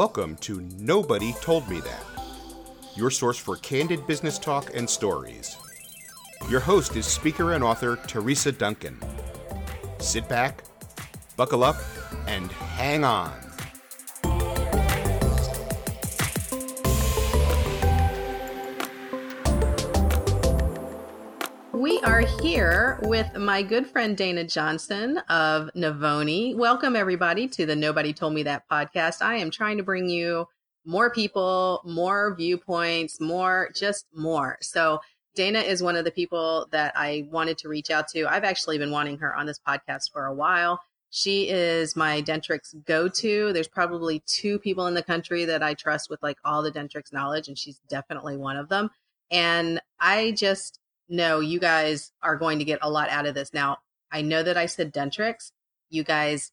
Welcome to Nobody Told Me That, your source for candid business talk and stories. Your host is speaker and author Teresa Duncan. Sit back, buckle up, and hang on. Are here with my good friend Dana Johnson of Novonee. Welcome, everybody, to the Nobody Told Me That podcast. I am trying to bring you more people, more viewpoints, more, just more. So, Dana is one of the people that I wanted to reach out to. I've actually been wanting her on this podcast for a while. She is my Dentrix go to. There's probably two people in the country that I trust with like all the Dentrix knowledge, and she's definitely one of them. And I just no, you guys are going to get a lot out of this. Now, I know that I said Dentrix. You guys,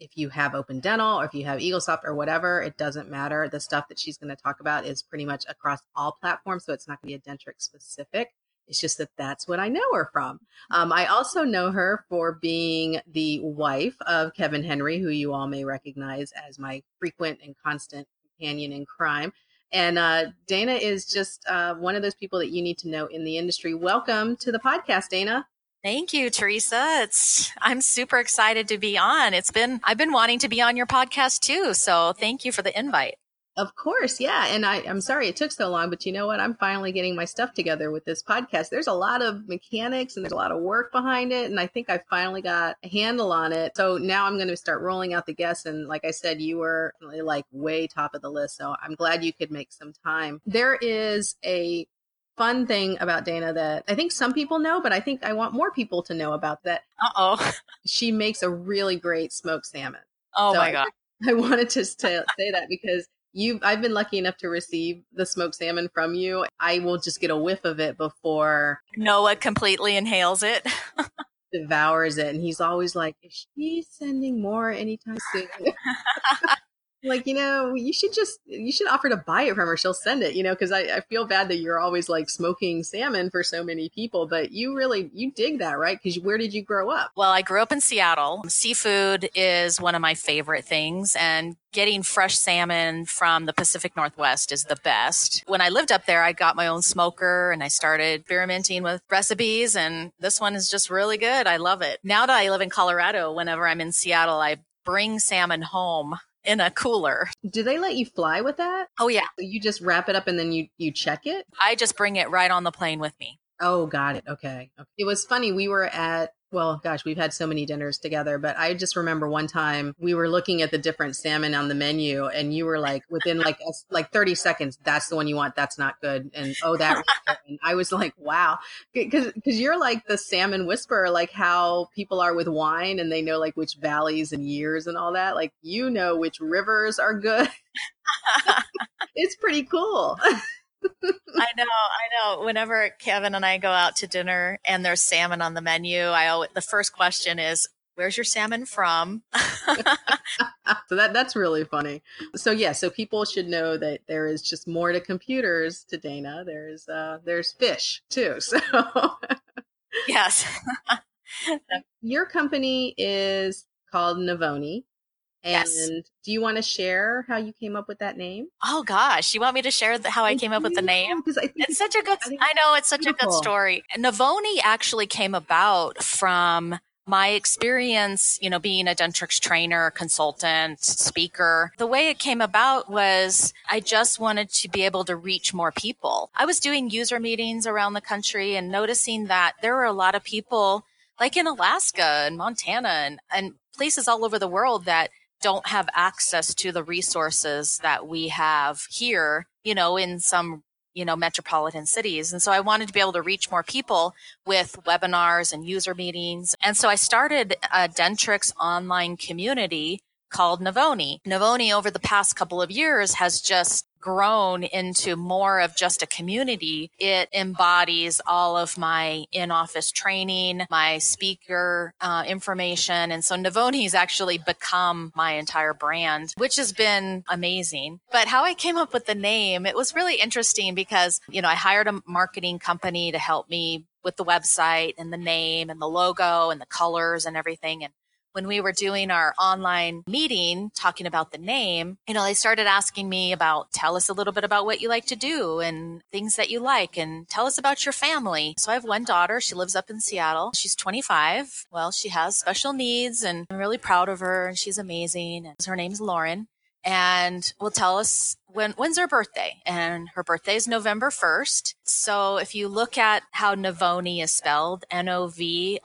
if you have Open Dental or if you have Eaglesoft or whatever, it doesn't matter. The stuff that she's going to talk about is pretty much across all platforms. So it's not going to be a Dentrix specific. It's just that that's what I know her from. Um, I also know her for being the wife of Kevin Henry, who you all may recognize as my frequent and constant companion in crime. And uh, Dana is just uh, one of those people that you need to know in the industry. Welcome to the podcast, Dana. Thank you, Teresa. It's I'm super excited to be on. It's been I've been wanting to be on your podcast too. So thank you for the invite. Of course, yeah. And I, I'm sorry it took so long, but you know what? I'm finally getting my stuff together with this podcast. There's a lot of mechanics and there's a lot of work behind it. And I think I finally got a handle on it. So now I'm going to start rolling out the guests. And like I said, you were like way top of the list. So I'm glad you could make some time. There is a fun thing about Dana that I think some people know, but I think I want more people to know about that. Uh oh. She makes a really great smoked salmon. Oh so my God. I, I wanted to say that because you I've been lucky enough to receive the smoked salmon from you. I will just get a whiff of it before Noah completely inhales it. devours it and he's always like, Is she sending more anytime soon? like you know you should just you should offer to buy it from her. She'll send it you know because I, I feel bad that you're always like smoking salmon for so many people but you really you dig that right? Because where did you grow up? Well i grew up in seattle. Seafood is one of my favorite things and getting fresh salmon from the pacific northwest is the best. When i lived up there i got my own smoker and i started experimenting with recipes and this one is just really good. I love it. Now that i live in colorado whenever i'm in seattle i bring salmon home in a cooler. Do they let you fly with that? Oh yeah. You just wrap it up and then you you check it? I just bring it right on the plane with me. Oh, got it. Okay. okay. It was funny. We were at well, gosh, we've had so many dinners together, but I just remember one time we were looking at the different salmon on the menu and you were like within like like 30 seconds, that's the one you want. That's not good. And oh, that, and I was like, wow. Cause, cause you're like the salmon whisperer, like how people are with wine and they know like which valleys and years and all that. Like, you know, which rivers are good. it's pretty cool. I know, I know. Whenever Kevin and I go out to dinner and there's salmon on the menu, I always, the first question is, "Where's your salmon from?" so that that's really funny. So yeah, so people should know that there is just more to computers to Dana. There's uh there's fish too. So yes. Your company is called Novonee. And yes. do you want to share how you came up with that name? Oh gosh, you want me to share the, how I came up with the name? I it's such a good. I, I know it's such beautiful. a good story. Novonee actually came about from my experience, you know, being a Dentrix trainer, consultant, speaker, the way it came about was I just wanted to be able to reach more people. I was doing user meetings around the country and noticing that there were a lot of people like in Alaska and Montana and, and places all over the world that don't have access to the resources that we have here, you know, in some, you know, metropolitan cities. And so I wanted to be able to reach more people with webinars and user meetings. And so I started a Dentrix online community called Novonee. Novonee over the past couple of years has just grown into more of just a community. It embodies all of my in-office training, my speaker uh, information. And so Novonee has actually become my entire brand, which has been amazing. But how I came up with the name, it was really interesting because, you know, I hired a marketing company to help me with the website and the name and the logo and the colors and everything. And when we were doing our online meeting talking about the name, you know, they started asking me about tell us a little bit about what you like to do and things that you like and tell us about your family. So I have one daughter. She lives up in Seattle. She's 25. Well, she has special needs and I'm really proud of her and she's amazing. And her name's Lauren and will tell us when when's her birthday and her birthday is november 1st so if you look at how novonee is spelled n-o-v-o-n-e-e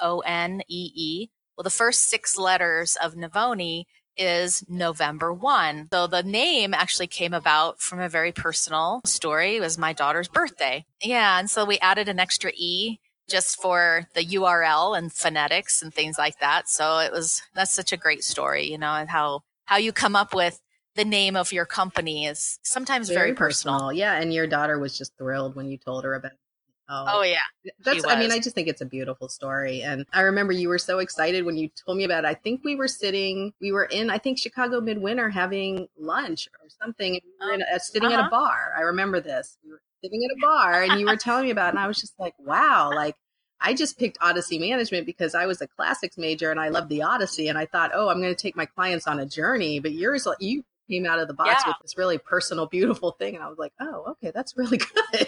well, the first six letters of Novonee is November 1. So the name actually came about from a very personal story. It was my daughter's birthday. Yeah. And so we added an extra E just for the URL and phonetics and things like that. So it was, that's such a great story, you know, and how, how you come up with the name of your company is sometimes very, very personal. personal. Yeah. And your daughter was just thrilled when you told her about Oh, oh yeah. That's I mean, I just think it's a beautiful story. And I remember you were so excited when you told me about it. I think we were sitting, we were in, I think Chicago midwinter having lunch or something. We were in a, sitting uh-huh. at a uh-huh. bar. I remember this. We were sitting at a bar and you were telling me about it. And I was just like, wow, like I just picked Odyssey management because I was a classics major and I loved the Odyssey. And I thought, oh, I'm going to take my clients on a journey. But yours, you came out of the box yeah. with this really personal, beautiful thing. And I was like, oh, okay, that's really good.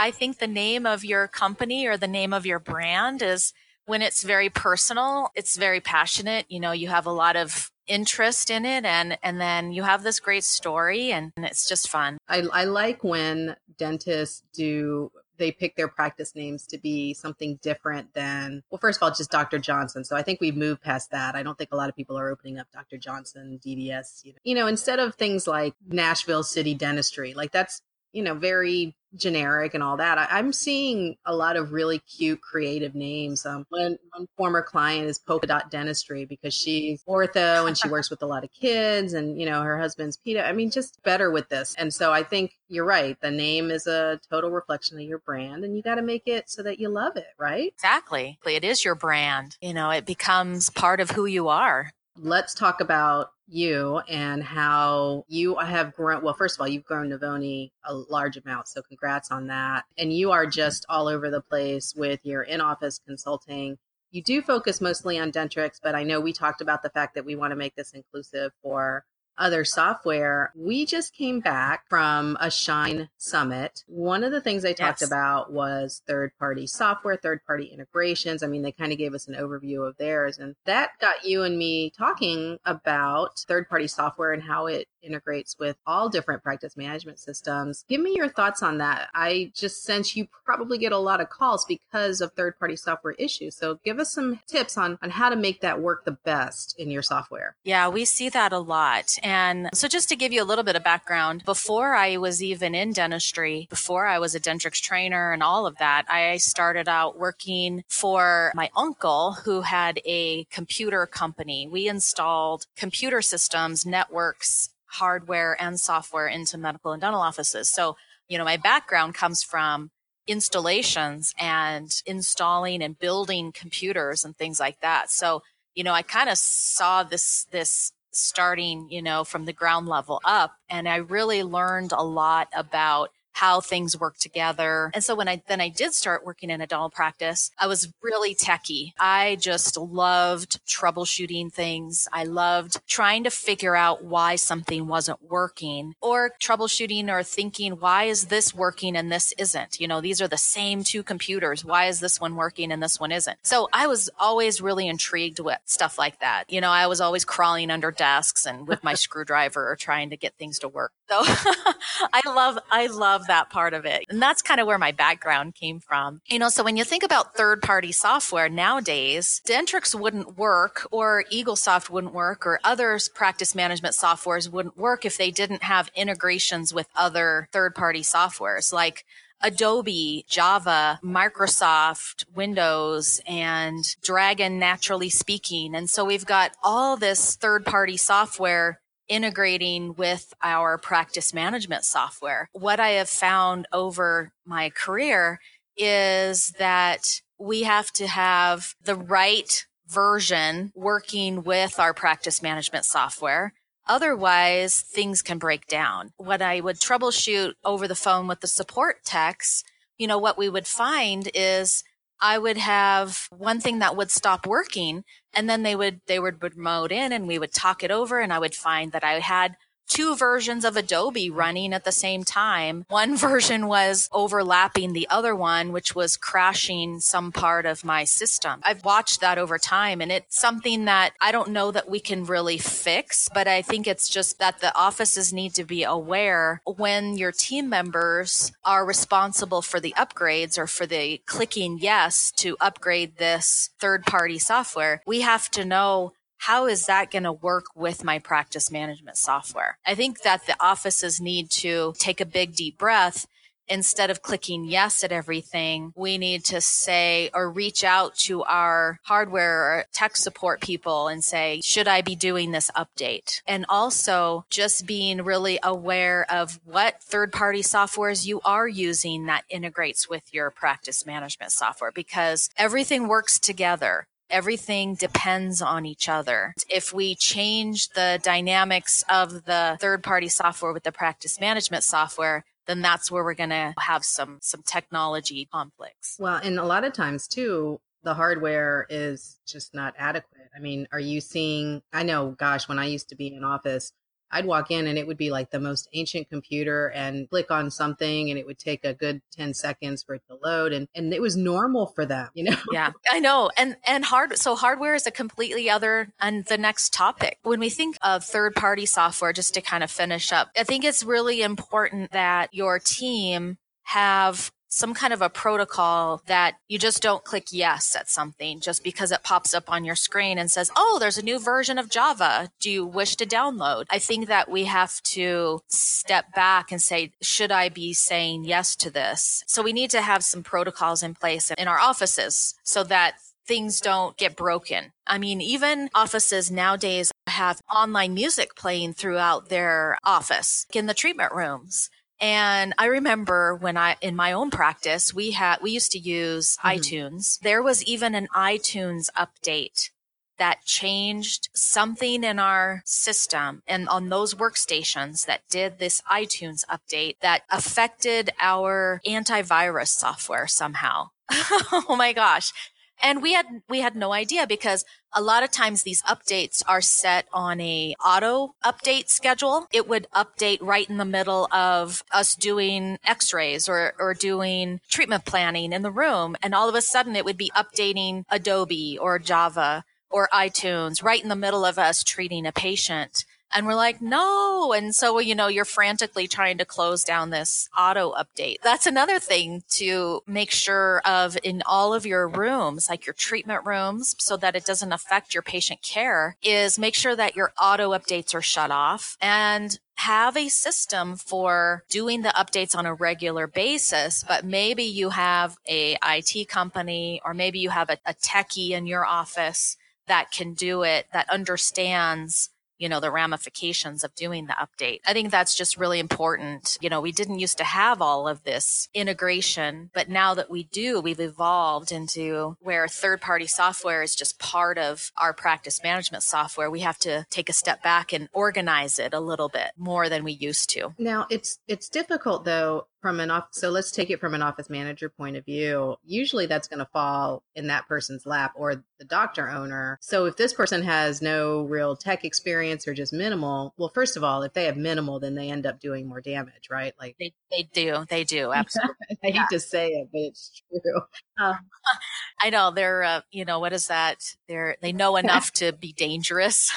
I think the name of your company or the name of your brand is when it's very personal, it's very passionate. You know, you have a lot of interest in it and and then you have this great story and, and it's just fun. I, I like when dentists do they pick their practice names to be something different than well first of all just dr johnson so i think we've moved past that i don't think a lot of people are opening up dr johnson dds you know, you know instead of things like nashville city dentistry like that's you know very generic and all that. I, am seeing a lot of really cute, creative names. Um, one, one former client is Polka Dot Dentistry because she's ortho and she works with a lot of kids, and you know her husband's PETA. I mean, just better with this. And so I think you're right. The name is a total reflection of your brand, and you got to make it so that you love it, right? Exactly. It is your brand. You know, it becomes part of who you are. Let's talk about you and how you have grown. Well, first of all, you've grown Novonee a large amount. So congrats on that. And you are just all over the place with your in office consulting. You do focus mostly on Dentrix, but I know we talked about the fact that we want to make this inclusive for other software. We just came back from a Schein Summit. One of the things they talked yes. about was third party software, third party integrations. I mean, they kind of gave us an overview of theirs, and that got you and me talking about third party software and how it integrates with all different practice management systems. Give me your thoughts on that. I just sense you probably get a lot of calls because of third party software issues. So give us some tips on, on how to make that work the best in your software. Yeah, we see that a lot. And so just to give you a little bit of background, before I was even in dentistry, before I was a Dentrix trainer and all of that, I started out working for my uncle who had a computer company. We installed computer systems, networks, hardware and software into medical and dental offices. So, you know, my background comes from installations and installing and building computers and things like that. So, you know, I kind of saw this, this starting, you know, from the ground level up. And I really learned a lot about how things work together. And so when I then I did start working in a dental practice, I was really techie. I just loved troubleshooting things. I loved trying to figure out why something wasn't working or troubleshooting or thinking, why is this working and this isn't? You know, these are the same two computers. Why is this one working and this one isn't? So I was always really intrigued with stuff like that. You know, I was always crawling under desks and with my screwdriver trying to get things to work. So I love, I love that part of it. And that's kind of where my background came from. You know, so when you think about third party software nowadays, Dentrix wouldn't work or Eaglesoft wouldn't work or other practice management softwares wouldn't work if they didn't have integrations with other third party softwares like Adobe, Java, Microsoft, Windows, and Dragon Naturally Speaking. And so we've got all this third party software integrating with our practice management software. What I have found over my career is that we have to have the right version working with our practice management software. Otherwise, things can break down. What I would troubleshoot over the phone with the support techs, you know, what we would find is I would have one thing that would stop working and then they would they would remote in and we would talk it over and I would find that I had two versions of Adobe running at the same time. One version was overlapping the other one, which was crashing some part of my system. I've watched that over time and it's something that I don't know that we can really fix, but I think it's just that the offices need to be aware when your team members are responsible for the upgrades or for the clicking yes to upgrade this third party software. We have to know how is that going to work with my practice management software? I think that the offices need to take a big deep breath instead of clicking yes at everything, we need to say or reach out to our hardware or tech support people and say, should I be doing this update? And also just being really aware of what third party softwares you are using that integrates with your practice management software because everything works together everything depends on each other. If we change the dynamics of the third party software with the practice management software, then that's where we're going to have some some technology conflicts. Well, and a lot of times too, the hardware is just not adequate. I mean, are you seeing I know gosh, when I used to be in office, I'd walk in and it would be like the most ancient computer and click on something and it would take a good 10 seconds for it to load and and it was normal for them, you know. Yeah. I know. And and hard so hardware is a completely other and the next topic. When we think of third-party software just to kind of finish up, I think it's really important that your team have some kind of a protocol that you just don't click yes at something just because it pops up on your screen and says, Oh, there's a new version of Java. Do you wish to download? I think that we have to step back and say, should I be saying yes to this? So we need to have some protocols in place in our offices so that things don't get broken. I mean, even offices nowadays have online music playing throughout their office in the treatment rooms. And I remember when I, in my own practice, we had, we used to use mm-hmm. iTunes. There was even an iTunes update that changed something in our system and on those workstations that did this iTunes update that affected our antivirus software somehow. oh my gosh and we had we had no idea because a lot of times these updates are set on a auto update schedule. It would update right in the middle of us doing x-rays or or doing treatment planning in the room. And all of a sudden it would be updating adobe or java or itunes right in the middle of us treating a patient and we're like, no. And so, you know, you're frantically trying to close down this auto update. That's another thing to make sure of in all of your rooms, like your treatment rooms, so that it doesn't affect your patient care is make sure that your auto updates are shut off and have a system for doing the updates on a regular basis, but maybe you have a IT company or maybe you have a, a techie in your office that can do it, that understands you know, the ramifications of doing the update. I think that's just really important. You know, we didn't used to have all of this integration, but now that we do, we've evolved into where third party software is just part of our practice management software. We have to take a step back and organize it a little bit more than we used to. Now it's, it's difficult though from an office so let's take it from an office manager point of view. Usually that's going to fall in that person's lap or the doctor owner. So if this person has no real tech experience or just minimal well first of all if they have minimal then they end up doing more damage right? Like they, they do. They do. Absolutely. I hate to say it but it's true. Uh, i know they're uh, you know what is that? They're they know enough to be dangerous.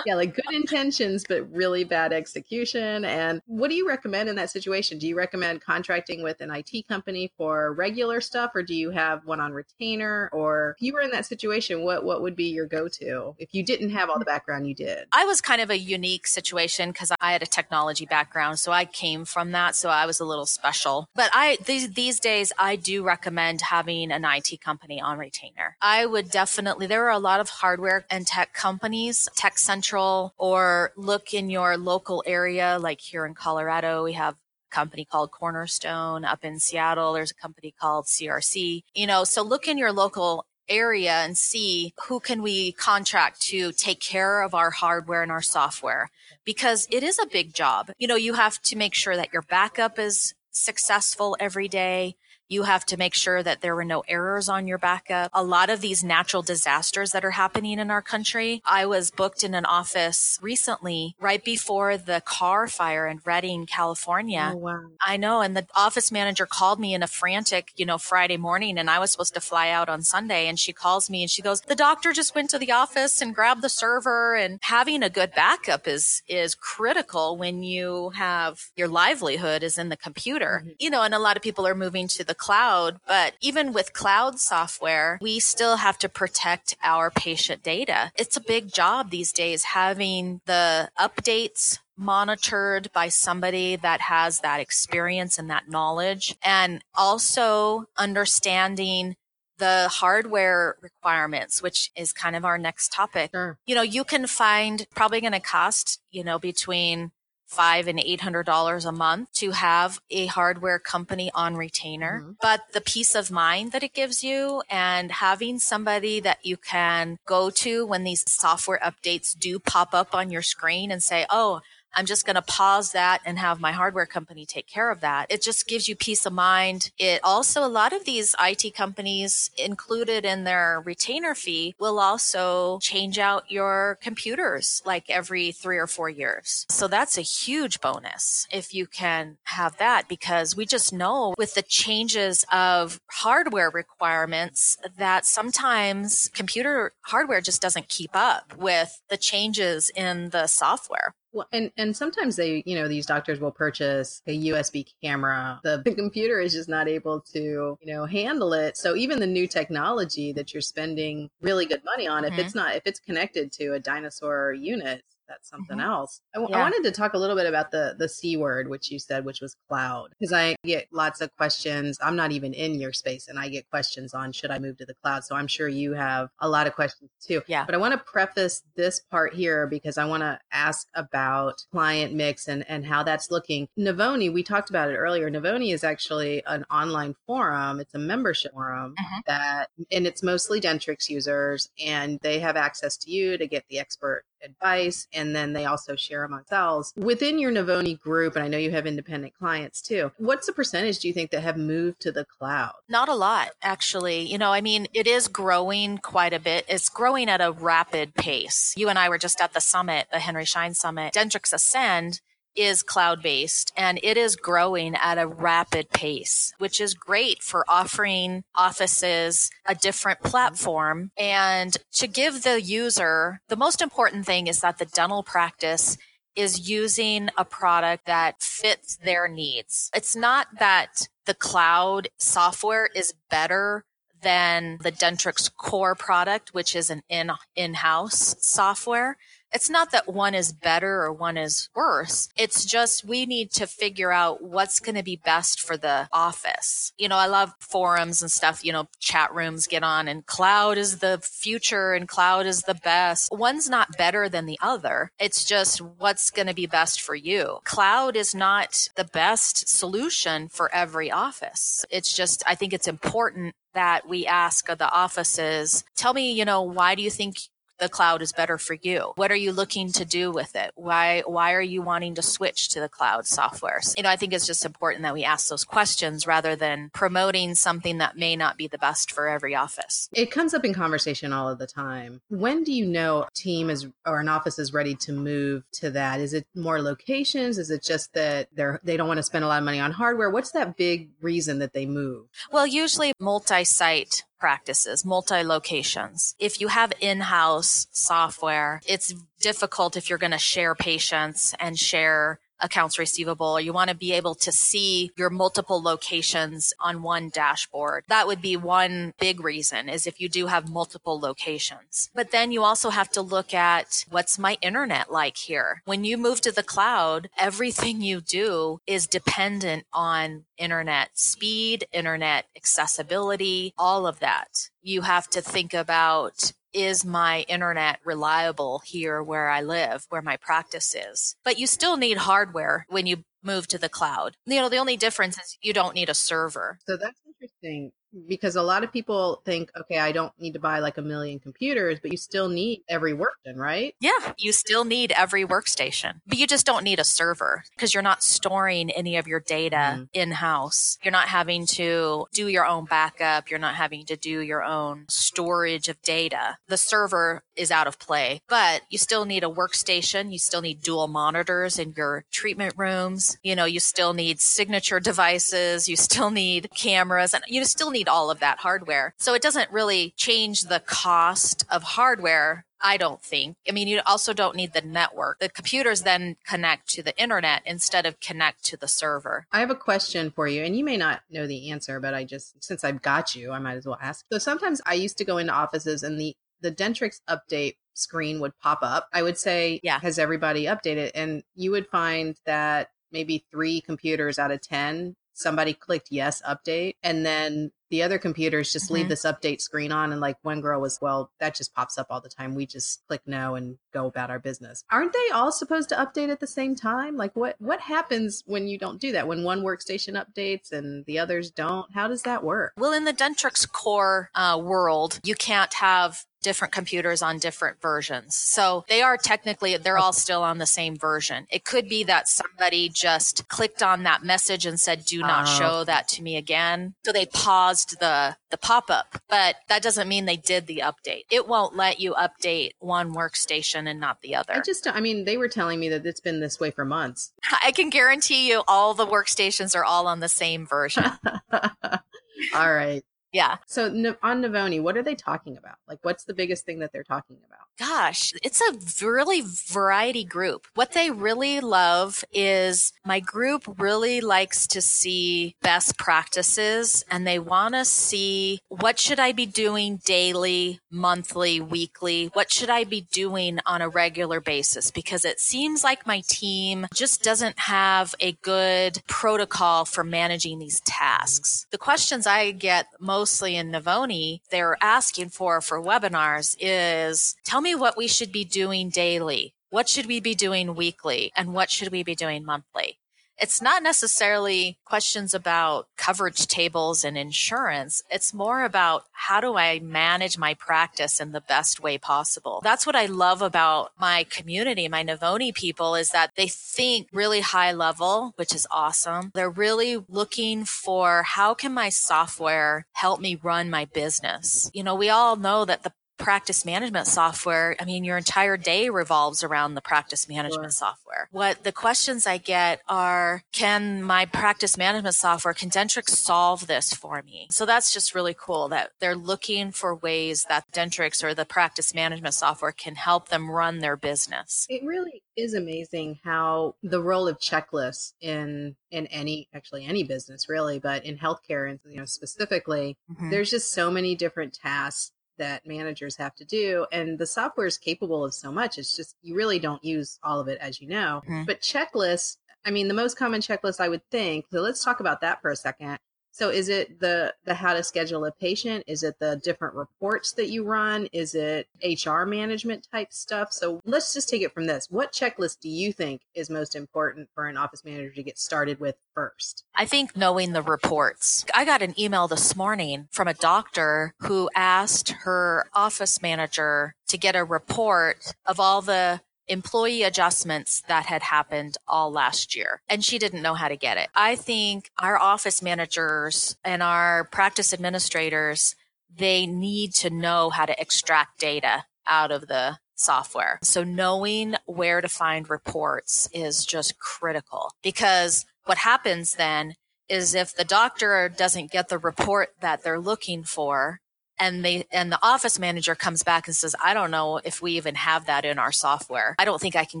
Yeah like good intentions but really bad execution. And what do you recommend in that situation? Do you recommend recommend contracting with an IT company for regular stuff, or do you have one on retainer? Or if you were in that situation, what what would be your go to if you didn't have all the background you did? I was kind of a unique situation because I had a technology background, so I came from that, so I was a little special. But I these these days I do recommend having an IT company on retainer. I would definitely. There are a lot of hardware and tech companies, Tech Central, or look in your local area, like here in Colorado, we have company called Cornerstone up in Seattle. There's a company called CRC. You know, so look in your local area and see who can we contract to take care of our hardware and our software because it is a big job. You know, you have to make sure that your backup is successful every day. You have to make sure that there were no errors on your backup. A lot of these natural disasters that are happening in our country. I was booked in an office recently, right before the Carr Fire in Redding, California. Oh, wow. I know. And the office manager called me in a frantic, you know, Friday morning and I was supposed to fly out on Sunday. And she calls me and she goes, the doctor just went to the office and grabbed the server and having a good backup is, is critical when you have your livelihood is in the computer, mm-hmm. you know, and a lot of people are moving to the cloud, but even with cloud software, we still have to protect our patient data. It's a big job these days having the updates monitored by somebody that has that experience and that knowledge and also understanding the hardware requirements, which is kind of our next topic. Sure. You know, you can find probably going to cost, you know, between five and eight hundred dollars a month to have a hardware company on retainer mm-hmm. but the peace of mind that it gives you and having somebody that you can go to when these software updates do pop up on your screen and say oh I'm just going to pause that and have my hardware company take care of that. It just gives you peace of mind. It also, a lot of these IT companies included in their retainer fee will also change out your computers like every three or four years. So that's a huge bonus if you can have that because we just know with the changes of hardware requirements that sometimes computer hardware just doesn't keep up with the changes in the software. Well, and and sometimes they, you know, these doctors will purchase a USB camera. The, the computer is just not able to, you know, handle it. So even the new technology that you're spending really good money on, mm-hmm. if it's not, if it's connected to a dinosaur unit, that's something mm-hmm. else. I, w- yeah. I wanted to talk a little bit about the the c word, which you said, which was cloud, because I get lots of questions. I'm not even in your space, and I get questions on should I move to the cloud. So I'm sure you have a lot of questions too. Yeah. But I want to preface this part here because I want to ask about client mix and and how that's looking. Novonee, we talked about it earlier. Novonee is actually an online forum. It's a membership forum mm-hmm. that, and it's mostly Dentrix users, and they have access to you to get the expert advice and then they also share among themselves. Within your Novonee group and I know you have independent clients too what's the percentage do you think that have moved to the cloud? Not a lot actually. You know I mean it is growing quite a bit. It's growing at a rapid pace. You and I were just at the summit the Henry Schein summit. Dentrix Ascend is cloud based and it is growing at a rapid pace, which is great for offering offices a different platform and to give the user the most important thing is that the dental practice is using a product that fits their needs. It's not that the cloud software is better than the Dentrix core product, which is an in, in-house software it's not that one is better or one is worse. It's just we need to figure out what's going to be best for the office. You know, I love forums and stuff, you know, chat rooms get on and cloud is the future and cloud is the best. One's not better than the other. It's just what's going to be best for you. Cloud is not the best solution for every office. It's just, I think it's important that we ask the offices, tell me, you know, why do you think the cloud is better for you? What are you looking to do with it? Why why are you wanting to switch to the cloud software? So, You know, I think it's just important that we ask those questions rather than promoting something that may not be the best for every office. It comes up in conversation all of the time. When do you know a team is or an office is ready to move to that? Is it more locations? Is it just that they're they don't want to spend a lot of money on hardware? What's that big reason that they move? Well, usually multi-site practices, multi locations. If you have in house software, it's difficult if you're going to share patients and share accounts receivable, or you want to be able to see your multiple locations on one dashboard. That would be one big reason is if you do have multiple locations. But then you also have to look at what's my internet like here? When you move to the cloud, everything you do is dependent on internet speed, internet accessibility, all of that. You have to think about is my internet reliable here where I live, where my practice is? But you still need hardware when you move to the cloud. You know, the only difference is you don't need a server. So that's interesting because a lot of people think, okay, I don't need to buy like a million computers, but you still need every workstation, right? Yeah, you still need every workstation, but you just don't need a server because you're not storing any of your data mm. in house. You're not having to do your own backup. You're not having to do your own storage of data. The server is out of play, but you still need a workstation. You still need dual monitors in your treatment rooms. You know, you still need signature devices. You still need cameras and you still need all of that hardware. So it doesn't really change the cost of hardware I don't think. I mean, you also don't need the network. The computers then connect to the internet instead of connect to the server. I have a question for you, and you may not know the answer, but I just, since I've got you, I might as well ask. So sometimes I used to go into offices and the the Dentrix update screen would pop up. I would say, yeah. has everybody updated? And you would find that maybe three computers out of 10 somebody clicked yes update and then the other computers just mm-hmm. leave this update screen on and like one girl was well that just pops up all the time. We just click no and go about our business. Aren't they all supposed to update at the same time? Like what what happens when you don't do that? When one workstation updates and the others don't? How does that work? Well in the dentrix core uh, world you can't have different computers on different versions. So they are technically, they're all still on the same version. It could be that somebody just clicked on that message and said, do not uh, show that to me again. So they paused the, the pop up, but that doesn't mean they did the update. It won't let you update one workstation and not the other. I just, I mean, they were telling me that it's been this way for months. I can guarantee you all the workstations are all on the same version. all right. Yeah. So on Novonee, what are they talking about? Like, what's the biggest thing that they're talking about? Gosh, it's a really variety group. What they really love is my group really likes to see best practices and they want to see what should I be doing daily, monthly, weekly? What should I be doing on a regular basis? Because it seems like my team just doesn't have a good protocol for managing these tasks. The questions I get most mostly in Novonee, they're asking for for webinars is tell me what we should be doing daily. What should we be doing weekly? And what should we be doing monthly? It's not necessarily questions about coverage tables and insurance. It's more about how do I manage my practice in the best way possible. That's what I love about my community, my Novonee people is that they think really high level, which is awesome. They're really looking for how can my software help me run my business? You know, we all know that the practice management software, I mean, your entire day revolves around the practice management sure. software. What the questions I get are, can my practice management software, can Dentrix solve this for me? So that's just really cool that they're looking for ways that Dentrix or the practice management software can help them run their business. It really is amazing how the role of checklists in in any actually any business really but in healthcare and you know specifically mm-hmm. there's just so many different tasks that managers have to do. And the software is capable of so much. It's just, you really don't use all of it, as you know. Mm-hmm. But checklists, I mean, the most common checklist I would think, so let's talk about that for a second, so is it the the how to schedule a patient? Is it the different reports that you run? Is it HR management type stuff? So let's just take it from this. What checklist do you think is most important for an office manager to get started with first? I think knowing the reports. I got an email this morning from a doctor who asked her office manager to get a report of all the employee adjustments that had happened all last year. And she didn't know how to get it. I think our office managers and our practice administrators, they need to know how to extract data out of the software. So knowing where to find reports is just critical because what happens then is if the doctor doesn't get the report that they're looking for, and they and the office manager comes back and says i don't know if we even have that in our software. I don't think i can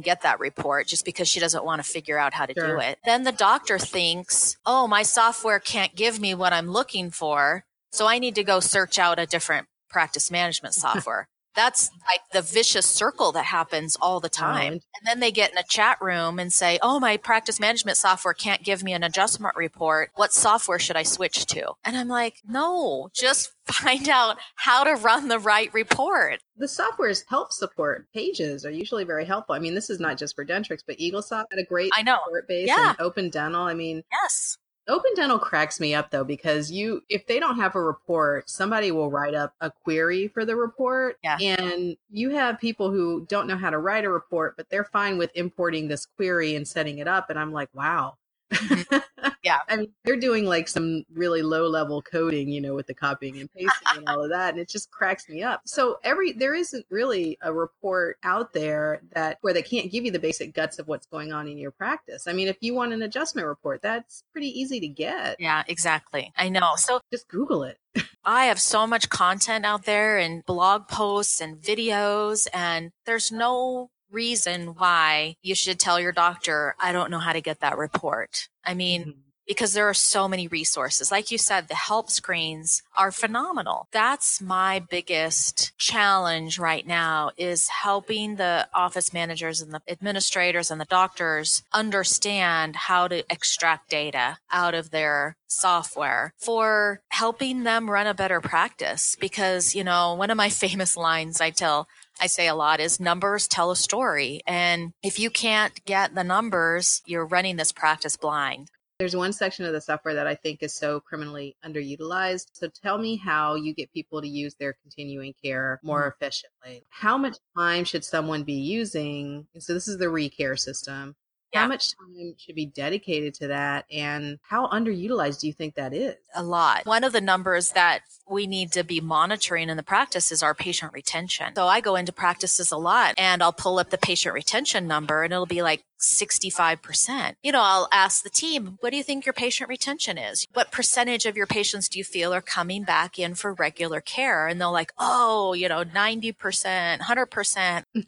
get that report just because she doesn't want to figure out how to sure. do it. Then the doctor thinks oh my software can't give me what i'm looking for so i need to go search out a different practice management software that's like the vicious circle that happens all the time. Right. And then they get in a chat room and say, Oh, my practice management software can't give me an adjustment report. What software should I switch to? And I'm like, no, just find out how to run the right report. The software's help support pages are usually very helpful. I mean, this is not just for Dentrix, but EagleSoft had a great I know. support base yeah. and Open Dental. I mean, yes Open Dental cracks me up though because you if they don't have a report, somebody will write up a query for the report. Yeah. And you have people who don't know how to write a report, but they're fine with importing this query and setting it up. And I'm like, wow. Mm-hmm. Yeah. I mean, they're doing like some really low level coding, you know, with the copying and pasting and all of that. And it just cracks me up. So every, there isn't really a report out there that where they can't give you the basic guts of what's going on in your practice. I mean, if you want an adjustment report, that's pretty easy to get. Yeah, exactly. I know. So Just Google it. I have so much content out there and blog posts and videos, and there's no reason why you should tell your doctor, I don't know how to get that report. I mean, Mhm. because there are so many resources. Like you said, the help screens are phenomenal. That's my biggest challenge right now is helping the office managers and the administrators and the doctors understand how to extract data out of their software for helping them run a better practice. Because, you know, one of my famous lines I tell I say a lot is numbers tell a story. And if you can't get the numbers, you're running this practice blind. There's one section of the software that I think is so criminally underutilized. So tell me how you get people to use their continuing care more mm-hmm. efficiently. How much time should someone be using? and So this is the ReCare system. Yeah. How much time should be dedicated to that and how underutilized do you think that is? a lot. One of the numbers that we need to be monitoring in the practice is our patient retention. So I go into practices a lot and I'll pull up the patient retention number and it'll be like 65%. You know, I'll ask the team, what do you think your patient retention is? What percentage of your patients do you feel are coming back in for regular care? And they're like, oh, you know, 90%, 100%.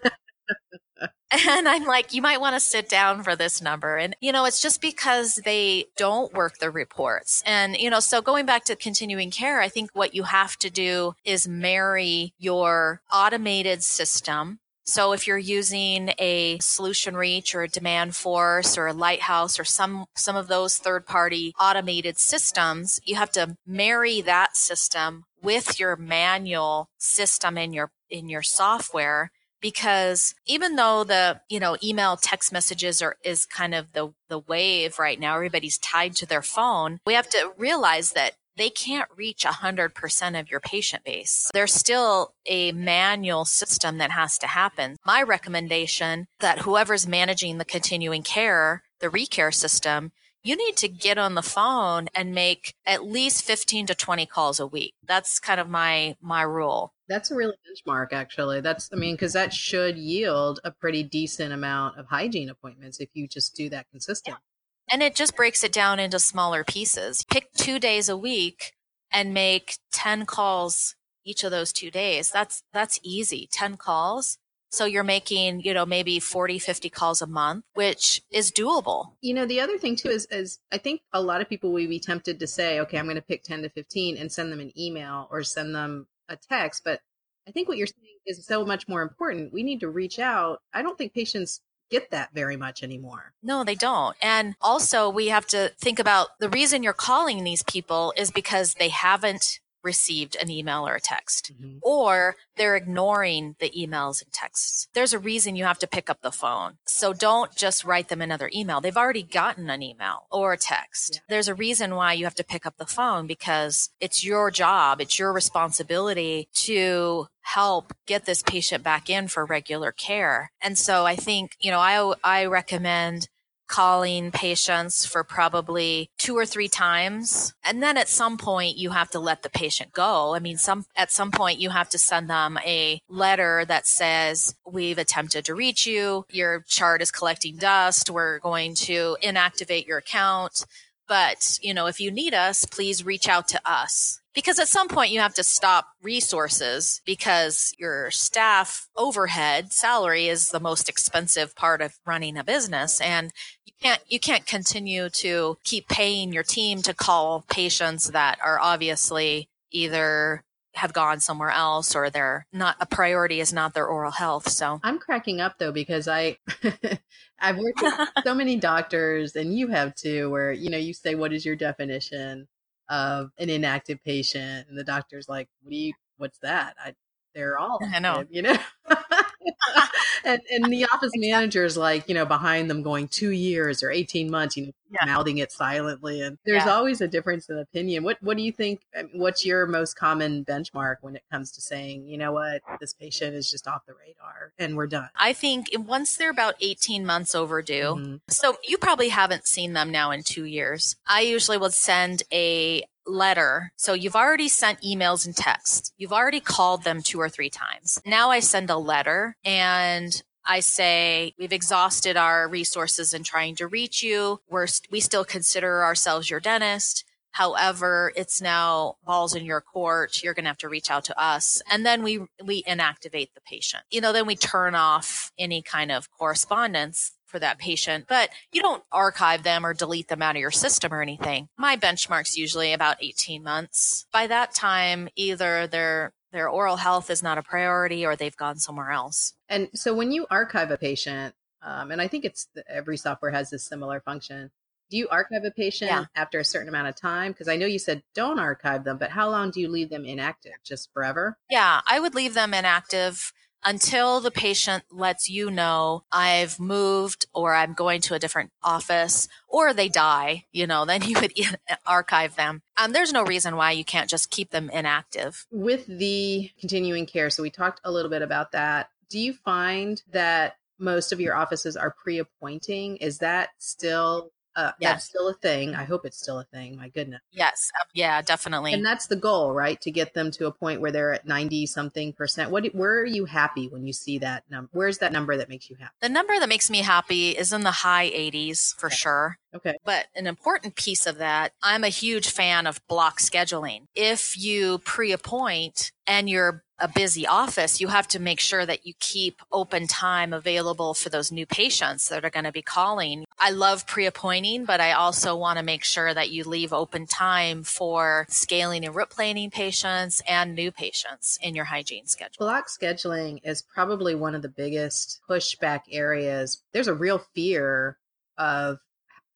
And I'm like, you might want to sit down for this number. And, you know, it's just because they don't work the reports. And, you know, so going back to continuing care, I think what you have to do is marry your automated system. So if you're using a Solutionreach or a Demandforce or a lighthouse or some, some of those third party automated systems, you have to marry that system with your manual system in your, in your software because even though the you know email text messages are is kind of the the wave right now everybody's tied to their phone we have to realize that they can't reach 100% of your patient base. There's still a manual system that has to happen. My recommendation that whoever's managing the continuing care, the recare system, you need to get on the phone and make at least 15 to 20 calls a week. That's kind of my my rule. That's a really benchmark, actually. That's, I mean, because that should yield a pretty decent amount of hygiene appointments if you just do that consistently. And it just breaks it down into smaller pieces. Pick two days a week and make 10 calls each of those two days. That's, that's easy. 10 calls. So you're making, you know, maybe 40, 50 calls a month, which is doable. You know, the other thing too is, is I think a lot of people would be tempted to say, okay, I'm going to pick 10 to 15 and send them an email or send them a text. But I think what you're saying is so much more important. We need to reach out. I don't think patients get that very much anymore. No, they don't. And also we have to think about the reason you're calling these people is because they haven't received an email or a text mm-hmm. or they're ignoring the emails and texts. There's a reason you have to pick up the phone. So don't just write them another email. They've already gotten an email or a text. Yeah. There's a reason why you have to pick up the phone because it's your job. It's your responsibility to help get this patient back in for regular care. And so I think, you know, I, I recommend calling patients for probably two or three times. And then at some point you have to let the patient go. I mean, some, at some point you have to send them a letter that says, we've attempted to reach you. Your chart is collecting dust. We're going to inactivate your account. But, you know, if you need us, please reach out to us. Because at some point you have to stop resources because your staff overhead salary is the most expensive part of running a business. And can't, you can't continue to keep paying your team to call patients that are obviously either have gone somewhere else or they're not a priority is not their oral health. So I'm cracking up though because I I've worked with so many doctors and you have too where you know you say what is your definition of an inactive patient and the doctor's like what do you what's that I they're all I know. you know and, and the office exactly. is like, you know, behind them going two years or 18 months, you know, yeah. mouthing it silently. And there's yeah. always a difference in opinion. What, what do you think? What's your most common benchmark when it comes to saying, you know what, this patient is just off the radar and we're done? I think once they're about 18 months overdue, mm-hmm. so you probably haven't seen them now in two years. I usually would send a letter. So you've already sent emails and texts. You've already called them two or three times. Now I send a letter and I say, we've exhausted our resources in trying to reach you. We're, we still consider ourselves your dentist. However, it's now balls in your court. You're going to have to reach out to us. And then we, we inactivate the patient. You know, then we turn off any kind of correspondence for that patient, but you don't archive them or delete them out of your system or anything. My benchmark's usually about 18 months. By that time, either their their oral health is not a priority or they've gone somewhere else. And so when you archive a patient, um, and I think it's every software has this similar function. Do you archive a patient yeah. after a certain amount of time? Because I know you said don't archive them, but how long do you leave them inactive? Just forever? Yeah, I would leave them inactive until the patient lets you know I've moved or I'm going to a different office or they die, you know, then you would archive them. Um, there's no reason why you can't just keep them inactive. With the continuing care, so we talked a little bit about that. Do you find that most of your offices are pre appointing? Is that still uh, yes. That's still a thing. I hope it's still a thing. My goodness. Yes. Uh, yeah, definitely. And that's the goal, right? To get them to a point where they're at 90 something percent. What, where are you happy when you see that number? Where's that number that makes you happy? The number that makes me happy is in the high 80s for okay. sure. Okay. But an important piece of that, I'm a huge fan of block scheduling. If you pre appoint and you're a busy office, you have to make sure that you keep open time available for those new patients that are going to be calling. I love pre appointing, but I also want to make sure that you leave open time for scaling and root planing patients and new patients in your hygiene schedule. Block scheduling is probably one of the biggest pushback areas. There's a real fear of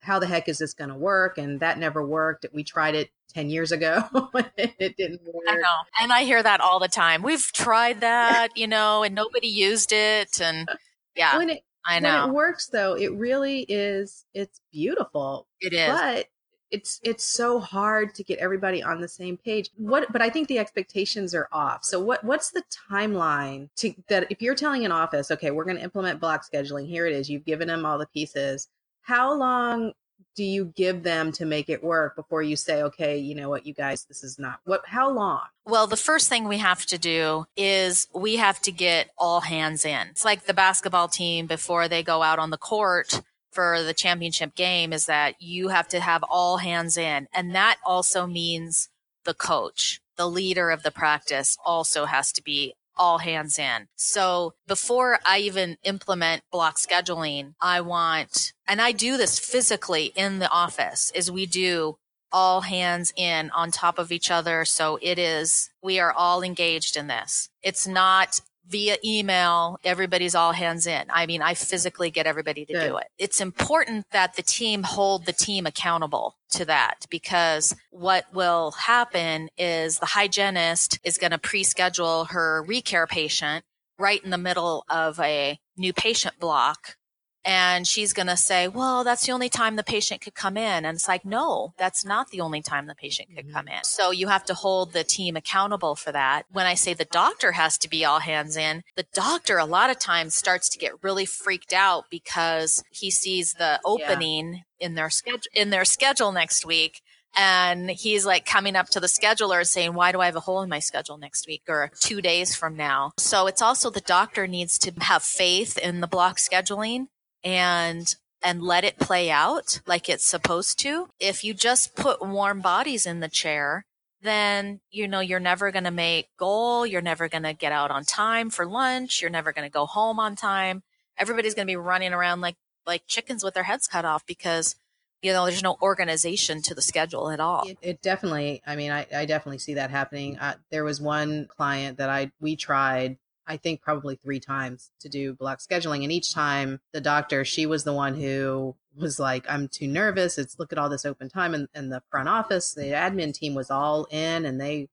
how the heck is this going to work? And that never worked. We tried it 10 years ago it didn't work. I know. And I hear that all the time. We've tried that, you know, and nobody used it. And yeah, when it, I know. When it works though, it really is, it's beautiful. It is. But it's it's so hard to get everybody on the same page what but i think the expectations are off so what what's the timeline to that if you're telling an office okay we're going to implement block scheduling here it is you've given them all the pieces how long do you give them to make it work before you say okay you know what you guys this is not what how long? Well the first thing we have to do is we have to get all hands in. It's like the basketball team before they go out on the court for the championship game is that you have to have all hands in and that also means the coach the leader of the practice also has to be all hands in. So before I even implement block scheduling, I want, and I do this physically in the office is we do all hands in on top of each other. So it is, we are all engaged in this. It's not via email, everybody's all hands in. I mean, I physically get everybody to Good. do it. It's important that the team hold the team accountable to that because what will happen is the hygienist is going to pre-schedule her recare patient right in the middle of a new patient block and she's going to say, well, that's the only time the patient could come in. And it's like, no, that's not the only time the patient could mm-hmm. come in. So you have to hold the team accountable for that. When I say the doctor has to be all hands in, the doctor a lot of times starts to get really freaked out because he sees the opening yeah. in their schedule, in their schedule next week. And he's like coming up to the scheduler saying, why do I have a hole in my schedule next week or two days from now? So it's also the doctor needs to have faith in the block scheduling and and let it play out like it's supposed to. If you just put warm bodies in the chair, then you know you're never going to make goal, you're never going to get out on time for lunch, you're never going to go home on time. Everybody's going to be running around like like chickens with their heads cut off because you know there's no organization to the schedule at all it, it definitely i mean I, I, definitely see that happening uh, there was one client that i we tried I think probably three times to do block scheduling. And each time the doctor, she was the one who was like, I'm too nervous. It's look at all this open time. And, and the front office, the admin team was all in and they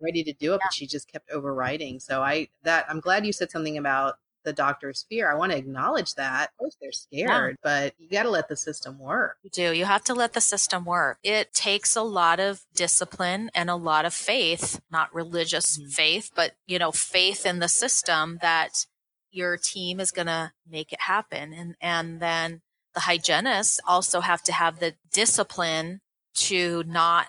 ready to do it, yeah. but she just kept overriding. So I, that, I'm glad you said something about the doctor's fear. I want to acknowledge that. Of course, they're scared, yeah. but you got to let the system work. You do. You have to let the system work. It takes a lot of discipline and a lot of faith, not religious mm-hmm. faith, but, you know, faith in the system that your team is going to make it happen. And, and then the hygienists also have to have the discipline to not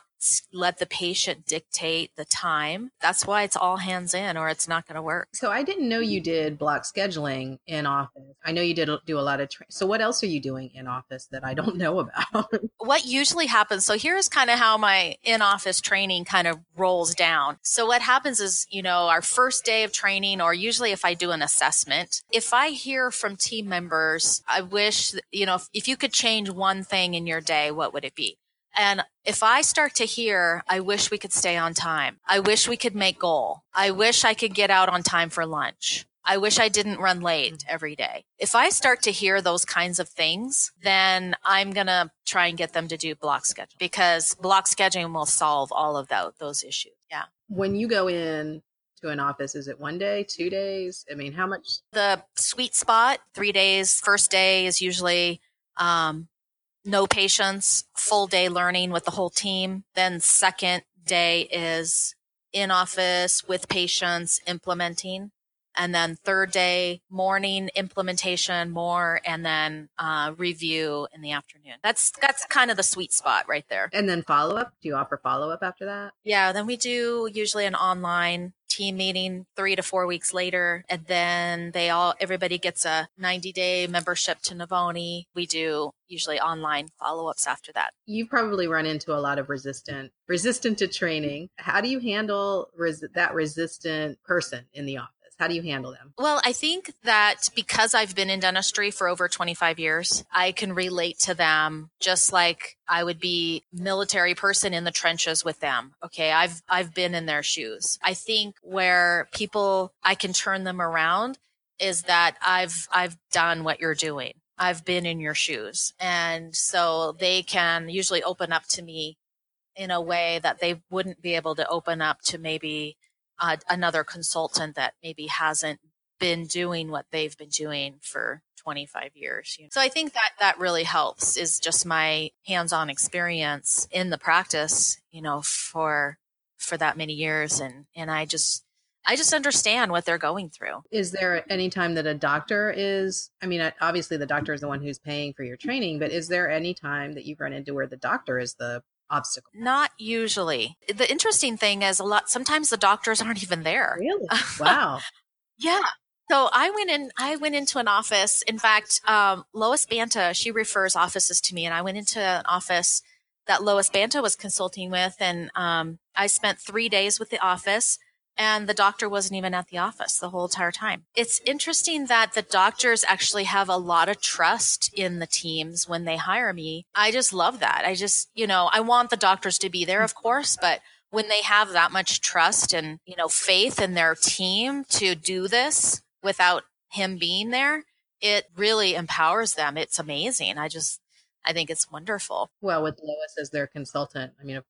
let the patient dictate the time. That's why it's all hands in or it's not going to work. So I didn't know you did block scheduling in office. I know you did do a lot of tra- So what else are you doing in office that I don't know about? what usually happens so here's kind of how my in office training kind of rolls down. So what happens is, you know, our first day of training or usually if I do an assessment, if I hear from team members, I wish, you know, if, if you could change one thing in your day, what would it be? And if I start to hear, I wish we could stay on time. I wish we could make goal. I wish I could get out on time for lunch. I wish I didn't run late every day. If I start to hear those kinds of things, then I'm going to try and get them to do block schedule because block scheduling will solve all of that, those issues. Yeah. When you go in to an office, is it one day, two days? I mean, how much? The sweet spot, three days. First day is usually um, no patients, full day learning with the whole team. Then second day is in office with patients implementing. And then third day, morning implementation more, and then uh, review in the afternoon. That's that's kind of the sweet spot right there. And then follow up. Do you offer follow up after that? Yeah. Then we do usually an online team meeting three to four weeks later. And then they all, everybody gets a 90 day membership to Novonee. We do usually online follow ups after that. You've probably run into a lot of resistant, resistant to training. How do you handle res- that resistant person in the office? How do you handle them? Well, I think that because I've been in dentistry for over 25 years, I can relate to them just like I would be military person in the trenches with them. Okay. I've, I've been in their shoes. I think where people, I can turn them around is that I've, I've done what you're doing. I've been in your shoes. And so they can usually open up to me in a way that they wouldn't be able to open up to maybe uh, another consultant that maybe hasn't been doing what they've been doing for 25 years. You know? So I think that that really helps is just my hands-on experience in the practice, you know, for for that many years and and I just I just understand what they're going through. Is there any time that a doctor is, I mean, obviously the doctor is the one who's paying for your training, but is there any time that you've run into where the doctor is the obstacle? Not usually. The interesting thing is a lot sometimes the doctors aren't even there. Really? Wow. yeah. So I went in I went into an office. In fact, um, Lois Banta, she refers offices to me and I went into an office that Lois Banta was consulting with and um, I spent 3 days with the office and the doctor wasn't even at the office the whole entire time. It's interesting that the doctors actually have a lot of trust in the teams when they hire me. I just love that. I just, you know, I want the doctors to be there, of course, but when they have that much trust and, you know, faith in their team to do this without him being there, it really empowers them. It's amazing. I just, I think it's wonderful. Well, with Lois as their consultant, I mean,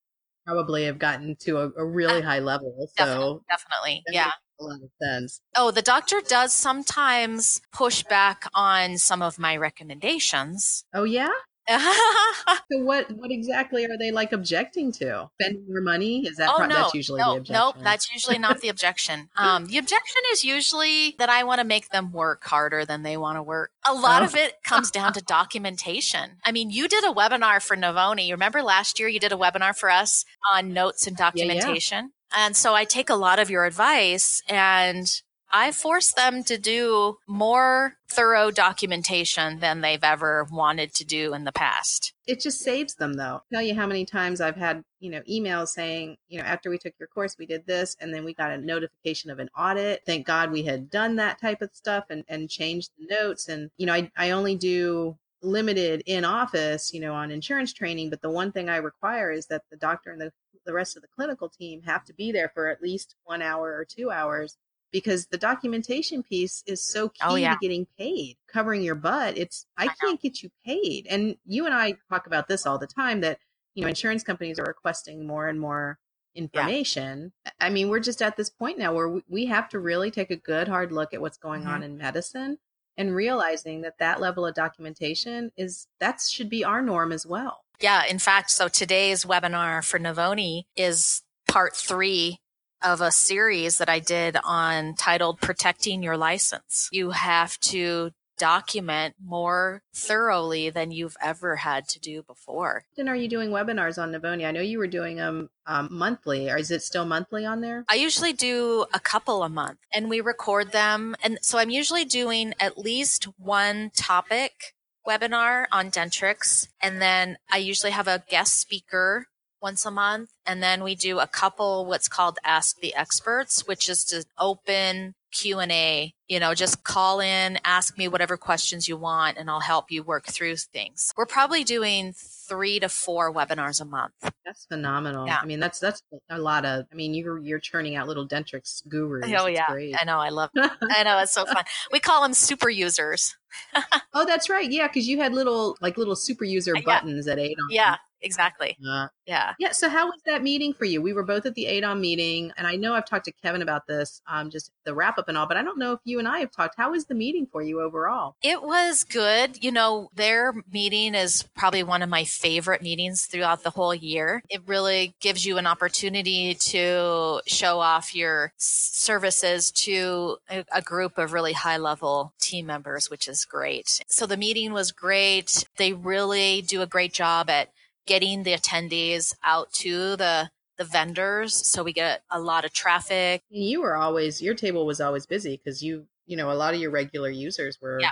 probably have gotten to a, a really uh, high level. So definitely, definitely. yeah. A lot of sense. Oh, the doctor does sometimes push back on some of my recommendations. Oh yeah? so what what exactly are they like objecting to? Spending more money? Is that oh, pro- no, that's usually no, the objection? Nope, that's usually not the objection. Um, the objection is usually that I want to make them work harder than they want to work. A lot oh. of it comes down to documentation. I mean, you did a webinar for Novonee. Remember last year you did a webinar for us on notes and documentation? Yeah, yeah. And so I take a lot of your advice and I force them to do more thorough documentation than they've ever wanted to do in the past. It just saves them though. I'll tell you how many times I've had, you know, emails saying, you know, after we took your course, we did this and then we got a notification of an audit. Thank God we had done that type of stuff and, and changed the notes. And, you know, I, I only do limited in office, you know, on insurance training, but the one thing I require is that the doctor and the, the rest of the clinical team have to be there for at least one hour or two hours because the documentation piece is so oh, key oh, yeah. to getting paid covering your butt it's i, I can't get you paid and you and i talk about this all the time that you know insurance companies are requesting more and more information. Yeah. I mean, we're just at this point now where we have to really take a good hard look at what's going mm-hmm. on in medicine and realizing that that level of documentation is that should be our norm as well. Yeah, in fact, so today's webinar for Novonee is part 3 of a series that I did on titled Protecting Your License. You have to document more thoroughly than you've ever had to do before. And are you doing webinars on Novonee? I know you were doing them um, monthly. Or is it still monthly on there? I usually do a couple a month and we record them. And so I'm usually doing at least one topic webinar on Dentrix. And then I usually have a guest speaker once a month. And then we do a couple what's called Ask the Experts, which is to open Q&A, you know, just call in, ask me whatever questions you want and I'll help you work through things. We're probably doing 3 to 4 webinars a month. That's phenomenal. Yeah. I mean, that's that's a lot of I mean, you're you're churning out little Dentrix gurus. Oh it's yeah. Great. I know, I love it. I know it's so fun. We call them super users. oh, that's right. Yeah, cuz you had little like little super user buttons yeah. at 8 Yeah, exactly. Uh, yeah. Yeah. So how was that meeting for you? We were both at the AADOM meeting, and I know I've talked to Kevin about this, um, just the wrap up and all, but I don't know if you and I have talked. How was the meeting for you overall? It was good. You know, their meeting is probably one of my favorite meetings throughout the whole year. It really gives you an opportunity to show off your services to a, a group of really high level team members, which is great. So the meeting was great. They really do a great job at getting the attendees out to the the vendors so we get a lot of traffic you were always your table was always busy because you you know a lot of your regular users were yeah.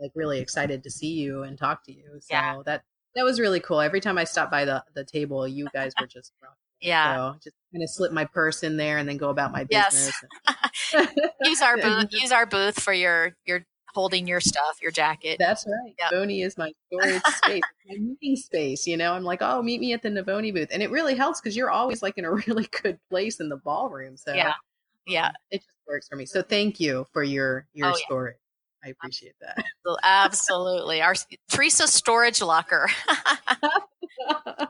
like really excited to see you and talk to you so yeah. that that was really cool every time i stopped by the the table you guys were just yeah so just kind of slip my purse in there and then go about my business yes. use our booth use our booth for your your holding your stuff, your jacket. That's right. Yep. Novonee is my storage space, my meeting space. You know, I'm like, oh, meet me at the Novonee booth, and it really helps because you're always like in a really good place in the ballroom. So yeah, yeah, um, it just works for me. So thank you for your your oh, storage. Yeah. I appreciate that. Absolutely. Our Teresa storage locker. well,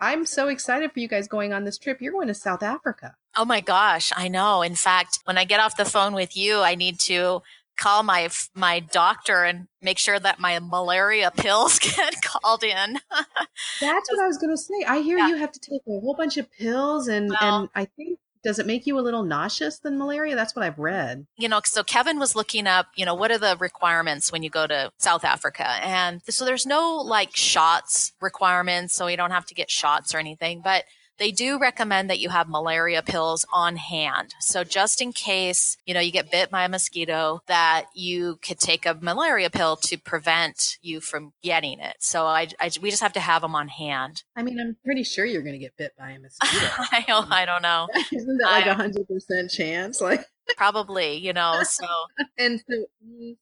I'm so excited for you guys going on this trip. You're going to South Africa. Oh my gosh, I know. In fact, when I get off the phone with you, I need to call my my doctor and make sure that my malaria pills get called in. That's what I was going to say. I hear yeah. you have to take a whole bunch of pills and well, and I think does it make you a little nauseous than malaria? That's what I've read. You know, so Kevin was looking up, you know, what are the requirements when you go to South Africa? And so there's no like shots requirements, so you don't have to get shots or anything, but they do recommend that you have malaria pills on hand. So just in case, you know, you get bit by a mosquito, that you could take a malaria pill to prevent you from getting it. So I, I we just have to have them on hand. I mean, I'm pretty sure you're going to get bit by a mosquito. I, don't, I don't know. Isn't that like a hundred percent chance? Like probably, you know, so. and so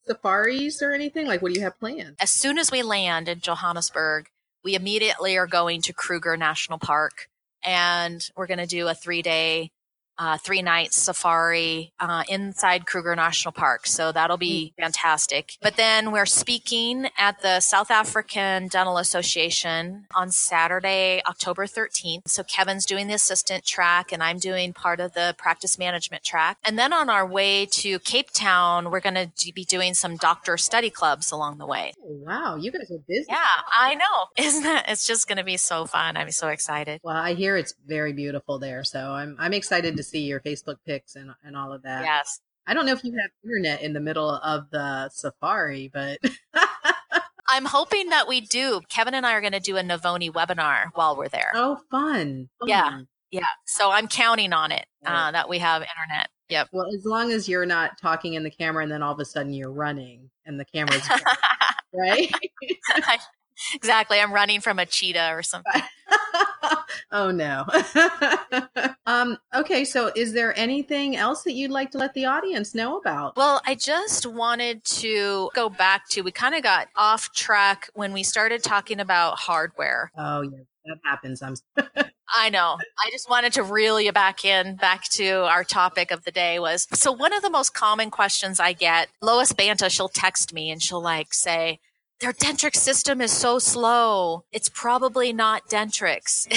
safaris or anything? Like, what do you have planned? As soon as we land in Johannesburg, we immediately are going to Kruger National Park and we're going to do a three day uh, three night safari uh, inside Kruger National Park. So that'll be mm. fantastic. But then we're speaking at the South African Dental Association on Saturday, October 13th. So Kevin's doing the assistant track and I'm doing part of the practice management track. And then on our way to Cape Town, we're going to be doing some doctor study clubs along the way. Oh, wow. You guys are busy. Yeah, I know. Isn't that? It's just going to be so fun. I'm so excited. Well, I hear it's very beautiful there. So I'm, I'm excited to see your Facebook pics and and all of that. Yes. I don't know if you have internet in the middle of the safari, but I'm hoping that we do. Kevin and I are going to do a Novonee webinar while we're there. Oh, fun. fun. Yeah. Yeah. So I'm counting on it uh, that we have internet. Yep. Well, as long as you're not talking in the camera and then all of a sudden you're running and the camera's right? Exactly. I'm running from a cheetah or something. oh no. um, okay, so is there anything else that you'd like to let the audience know about? Well, I just wanted to go back to we kind of got off track when we started talking about hardware. Oh yeah, that happens. I'm I know. I just wanted to reel you back in, back to our topic of the day was so one of the most common questions I get, Lois Banta, she'll text me and she'll like say, their Dentrix system is so slow. It's probably not Dentrix.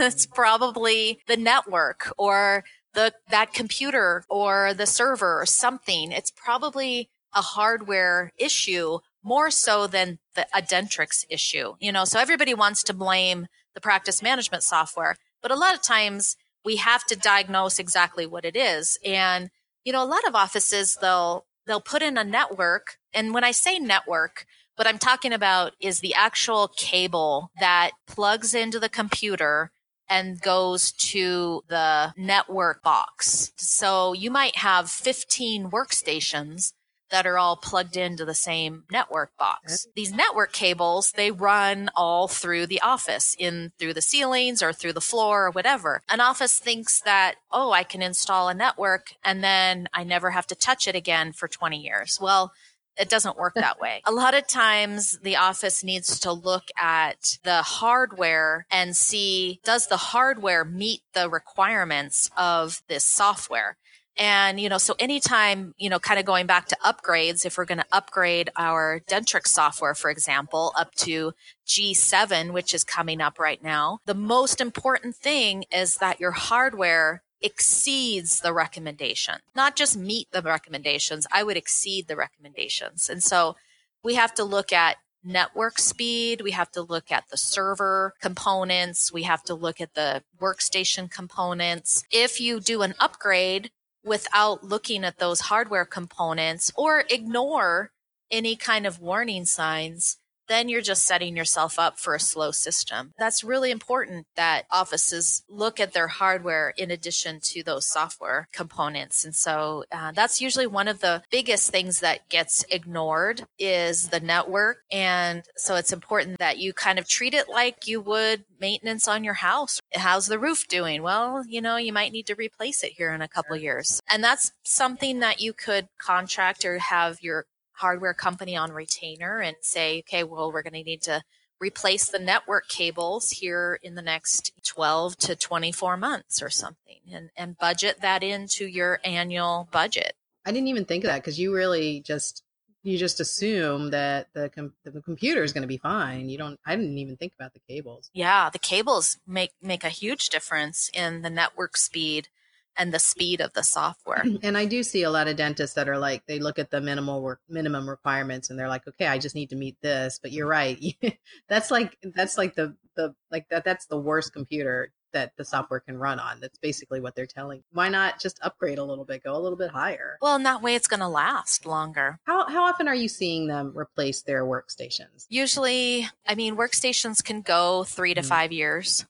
it's probably the network or the that computer or the server or something. It's probably a hardware issue more so than the a Dentrix issue. You know, so everybody wants to blame the practice management software, but a lot of times we have to diagnose exactly what it is. And you know, a lot of offices they'll they'll put in a network, and when I say network, what I'm talking about is the actual cable that plugs into the computer and goes to the network box. So you might have 15 workstations that are all plugged into the same network box. These network cables, they run all through the office in through the ceilings or through the floor or whatever. An office thinks that, oh, I can install a network and then I never have to touch it again for 20 years. Well, it doesn't work that way. A lot of times the office needs to look at the hardware and see does the hardware meet the requirements of this software? And, you know, so anytime, you know, kind of going back to upgrades, if we're going to upgrade our Dentrix software, for example, up to G7, which is coming up right now, the most important thing is that your hardware exceeds the recommendation, not just meet the recommendations. I would exceed the recommendations. And so we have to look at network speed. We have to look at the server components. We have to look at the workstation components. If you do an upgrade without looking at those hardware components or ignore any kind of warning signs, then you're just setting yourself up for a slow system. That's really important that offices look at their hardware in addition to those software components. And so uh, that's usually one of the biggest things that gets ignored is the network. And so it's important that you kind of treat it like you would maintenance on your house. How's the roof doing? Well, you know, you might need to replace it here in a couple years. And that's something that you could contract or have your hardware company on retainer and say, okay, well, we're going to need to replace the network cables here in the next 12 to 24 months or something and, and budget that into your annual budget. I didn't even think of that because you really just you just assume that the com- the computer is going to be fine. You don't. I didn't even think about the cables. Yeah, the cables make make a huge difference in the network speed and the speed of the software. And I do see a lot of dentists that are like they look at the minimal work minimum requirements and they're like, okay, I just need to meet this. But you're right. that's like that's like the the like that that's the worst computer that the software can run on. That's basically what they're telling. Why not just upgrade a little bit, go a little bit higher? Well, in that way it's going to last longer. How how often are you seeing them replace their workstations? Usually, I mean, workstations can go 3 to mm-hmm. 5 years.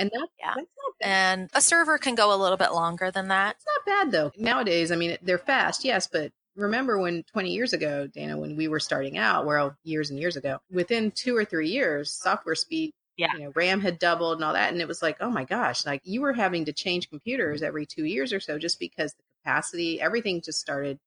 And that, yeah. that's and a server can go a little bit longer than that. It's not bad though. Nowadays, I mean, they're fast, yes, but remember when 20 years ago, Dana, when we were starting out, well, years and years ago, within two or three years, software speed, yeah. you know, RAM had doubled and all that. And it was like, oh my gosh, like you were having to change computers every two years or so just because the capacity, everything just started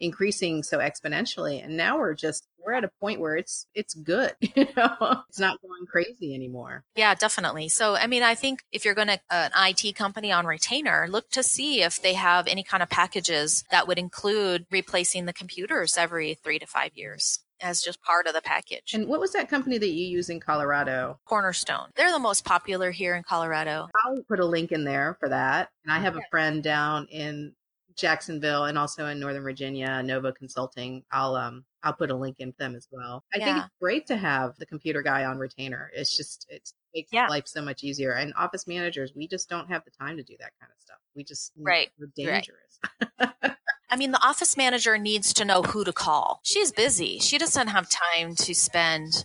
increasing so exponentially and now we're just we're at a point where it's it's good you know it's not going crazy anymore yeah definitely so i mean i think if you're going to uh, an it company on retainer look to see if they have any kind of packages that would include replacing the computers every three to five years as just part of the package. And what was that company that you use in Colorado? Cornerstone. They're the most popular here in Colorado. I'll put a link in there for that. And I have a friend down in Jacksonville and also in Northern Virginia, Nova Consulting. I'll um I'll put a link in them as well. I yeah. think it's great to have the computer guy on retainer. It's just it makes yeah. life so much easier. And office managers, we just don't have the time to do that kind of stuff. We just right. we're dangerous. Right. I mean, the office manager needs to know who to call. She's busy. She doesn't have time to spend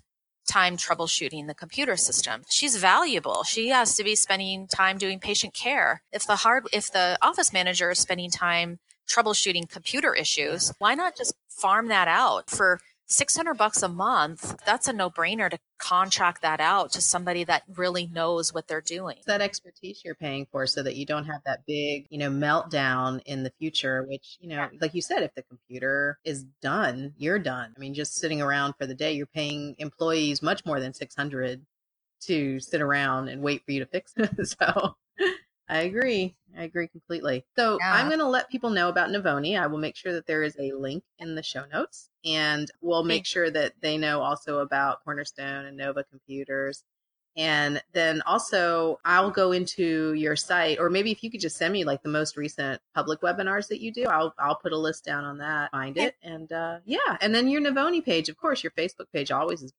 time troubleshooting the computer system. She's valuable. She has to be spending time doing patient care. If the hard if the office manager is spending time troubleshooting computer issues, why not just farm that out for 600 bucks a month, that's a no-brainer to contract that out to somebody that really knows what they're doing. It's that expertise you're paying for so that you don't have that big, you know, meltdown in the future, which, you know, like you said, if the computer is done, you're done. I mean, just sitting around for the day, you're paying employees much more than 600 to sit around and wait for you to fix it. so I agree. I agree completely. So Yeah. I'm going to let people know about Novonee. I will make sure that there is a link in the show notes, and we'll make sure that they know also about Cornerstone and Nova Computers. And then also, I'll go into your site, or maybe if you could just send me like the most recent public webinars that you do, I'll I'll put a list down on that, find it, and uh, yeah, and then your Novonee page, of course, your Facebook page always is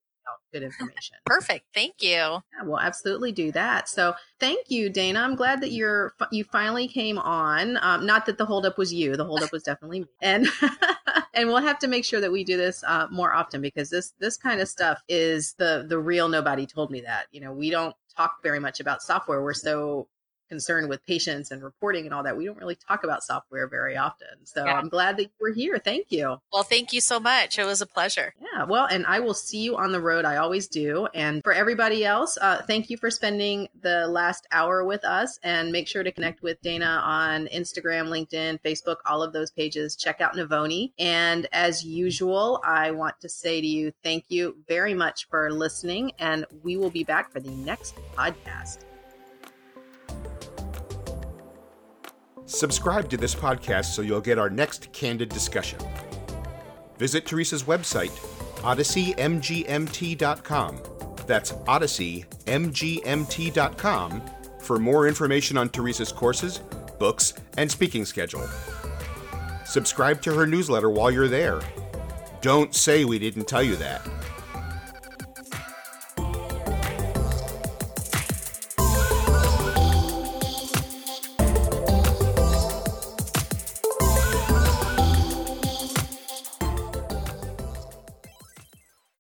good information. Perfect. Thank you. Yeah, we'll absolutely do that. So thank you, Dana. I'm glad that you're you finally came on. Um, not that the holdup was you. The holdup was definitely me. And and we'll have to make sure that we do this uh, more often because this this kind of stuff is the the real. Nobody told me that. You know, we don't talk very much about software. We're so concerned with patients and reporting and all that. We don't really talk about software very often. So Yeah. I'm glad that you were here. Thank you. Well, thank you so much. It was a pleasure. Yeah, well, and I will see you on the road. I always do. And for everybody else, uh, thank you for spending the last hour with us. And make sure to connect with Dana on Instagram, LinkedIn, Facebook, all of those pages. Check out Novonee. And as usual, I want to say to you, thank you very much for listening. And we will be back for the next podcast. Subscribe to this podcast so you'll get our next candid discussion. Visit Teresa's website, odysseymgmt.com. That's odysseymgmt.com for more information on Teresa's courses, books, and speaking schedule. Subscribe to her newsletter while you're there. Don't say we didn't tell you that.